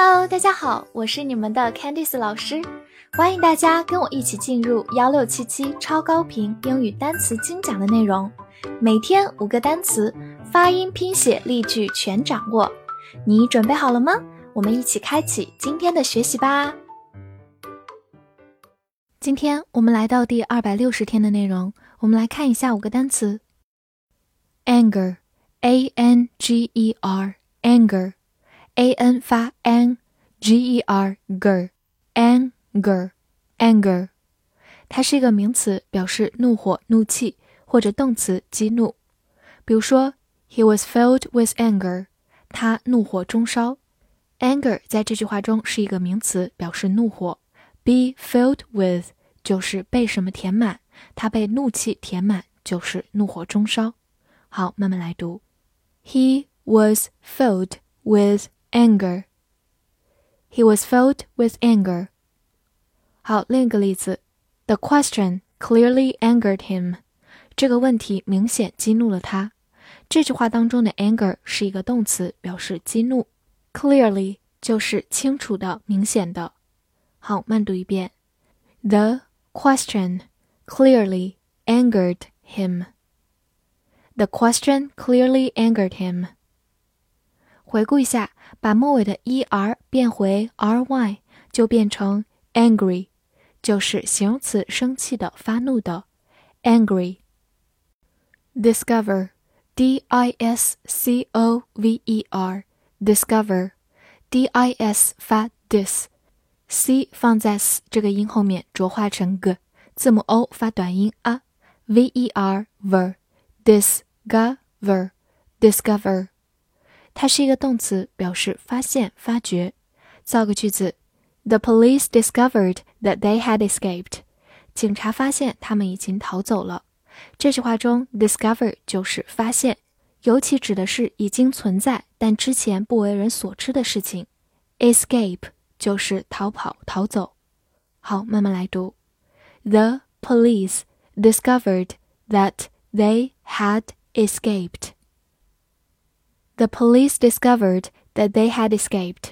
Hello，大家好，我是你们的 Candice 老师，欢迎大家跟我一起进入幺六七七超高频英语单词精讲的内容，每天五个单词，发音、拼写、例句全掌握，你准备好了吗？我们一起开启今天的学习吧。今天我们来到第二百六十天的内容，我们来看一下五个单词：anger，a n g e r，anger。a n 发 an，g e r ger，anger，anger，它是一个名词，表示怒火、怒气，或者动词激怒。比如说，He was filled with anger，他怒火中烧。anger 在这句话中是一个名词，表示怒火。be filled with 就是被什么填满，他被怒气填满，就是怒火中烧。好，慢慢来读。He was filled with anger. He was filled with anger. 好，另一个例子，The question clearly angered him. 这个问题明显激怒了他。这句话当中的 anger 是一个动词，表示激怒。Clearly 就是清楚的、明显的。好，慢读一遍。The question clearly angered him. The question clearly angered him. 回顾一下，把末尾的 er 变回 ry，就变成 angry，就是形容词生气的、发怒的 angry。discover，d i s c o v e r，discover，d i s 发 dis，c 放在 s 这个音后面浊化成 g，字母 o 发短音 a，v e r ver，discover，discover。它是一个动词，表示发现、发掘。造个句子：The police discovered that they had escaped。警察发现他们已经逃走了。这句话中，discover 就是发现，尤其指的是已经存在但之前不为人所知的事情。Escape 就是逃跑、逃走。好，慢慢来读：The police discovered that they had escaped。The police discovered that they had escaped.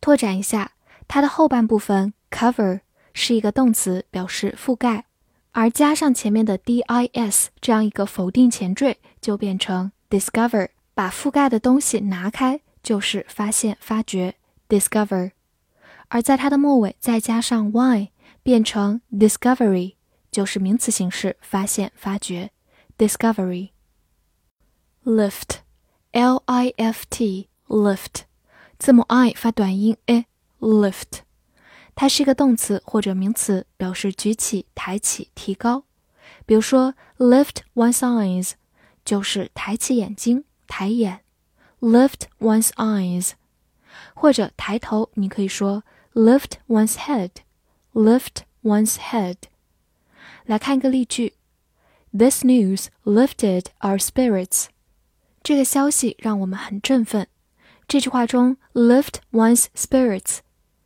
拓展一下，它的后半部分 cover 是一个动词，表示覆盖，而加上前面的 dis 这样一个否定前缀，就变成 discover，把覆盖的东西拿开，就是发现、发掘 discover。而在它的末尾再加上 y，变成 discovery，就是名词形式，发现、发掘 discovery。lift。 L I F T lift，字母 I 发短音 a lift，它是一个动词或者名词，表示举起、抬起、提高。比如说，lift one's eyes 就是抬起眼睛、抬眼，lift one's eyes，或者抬头，你可以说 lift one's head，lift one's head。来看一个例句：This news lifted our spirits。 这个消息让我们很振奋。这句话中，lift one's spirits，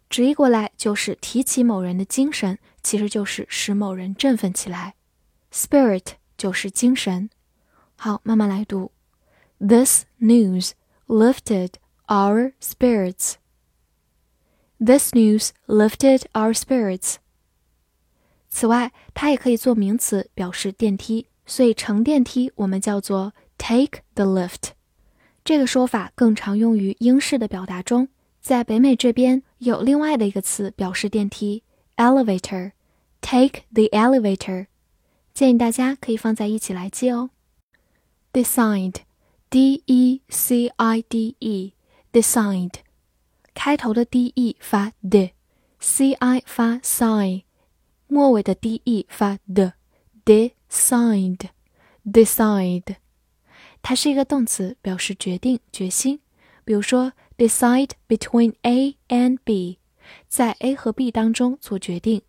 直译过来就是提起某人的精神，其实就是使某人振奋起来。spirit 就是精神。好，慢慢来读。This news lifted our spirits. This news lifted our spirits. 此外，它也可以做名词，表示电梯。所以乘电梯我们叫做 Take the lift，这个说法更常用于英式的表达中。在北美这边有另外的一个词表示电梯，elevator。Take the elevator，建议大家可以放在一起来记哦。Decide，d e c i d e，decide，开头的 d e 发 d，c i 发 sign，末尾的 d e 发 de，decide，decide。它是一个动词，表示决定、决心。比如说，decide between A and B，在 A 和 B 当中做决定。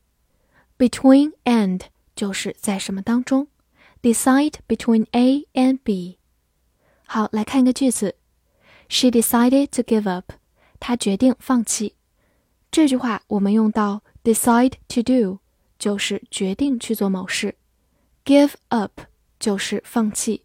Between and 就是在什么当中？Decide between A and B。好，来看一个句子：She decided to give up。她决定放弃。这句话我们用到 decide to do，就是决定去做某事；give up 就是放弃。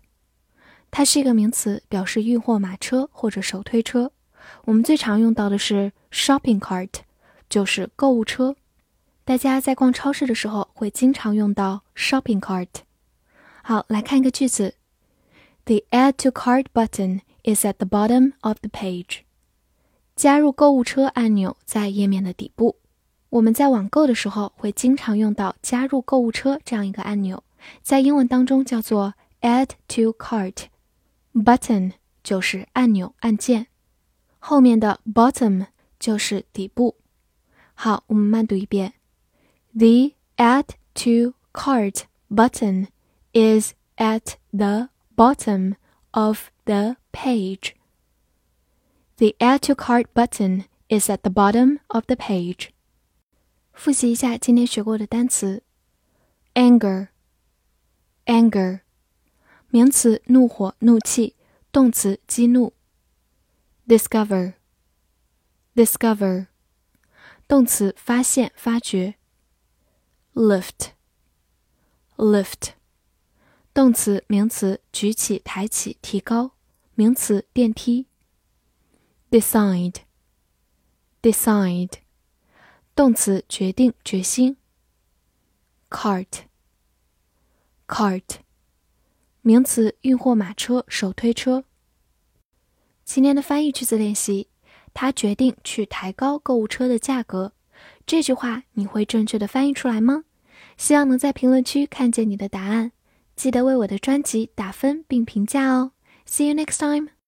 它是一个名词，表示运货马车或者手推车。我们最常用到的是 shopping cart，就是购物车。大家在逛超市的时候会经常用到 shopping cart。好，来看一个句子：The add to cart button is at the bottom of the page。加入购物车按钮在页面的底部。我们在网购的时候会经常用到加入购物车这样一个按钮，在英文当中叫做 add to cart。Button 就是按钮、按键，后面的 bottom 就是底部。好，我们慢读一遍：The Add to Cart button is at the bottom of the page. The Add to Cart button is at the bottom of the page. 复习一下今天学过的单词：anger，anger。 名词怒火、怒气；动词激怒。discover，discover，动词发现、发掘。lift，lift，动词、名词举起、抬起、提高。名词电梯。decide，decide，动词决定、决心。cart，cart。名词：运货马车、手推车。今天的翻译句子练习：他决定去抬高购物车的价格。这句话你会正确的翻译出来吗？希望能在评论区看见你的答案。记得为我的专辑打分并评价哦。See you next time.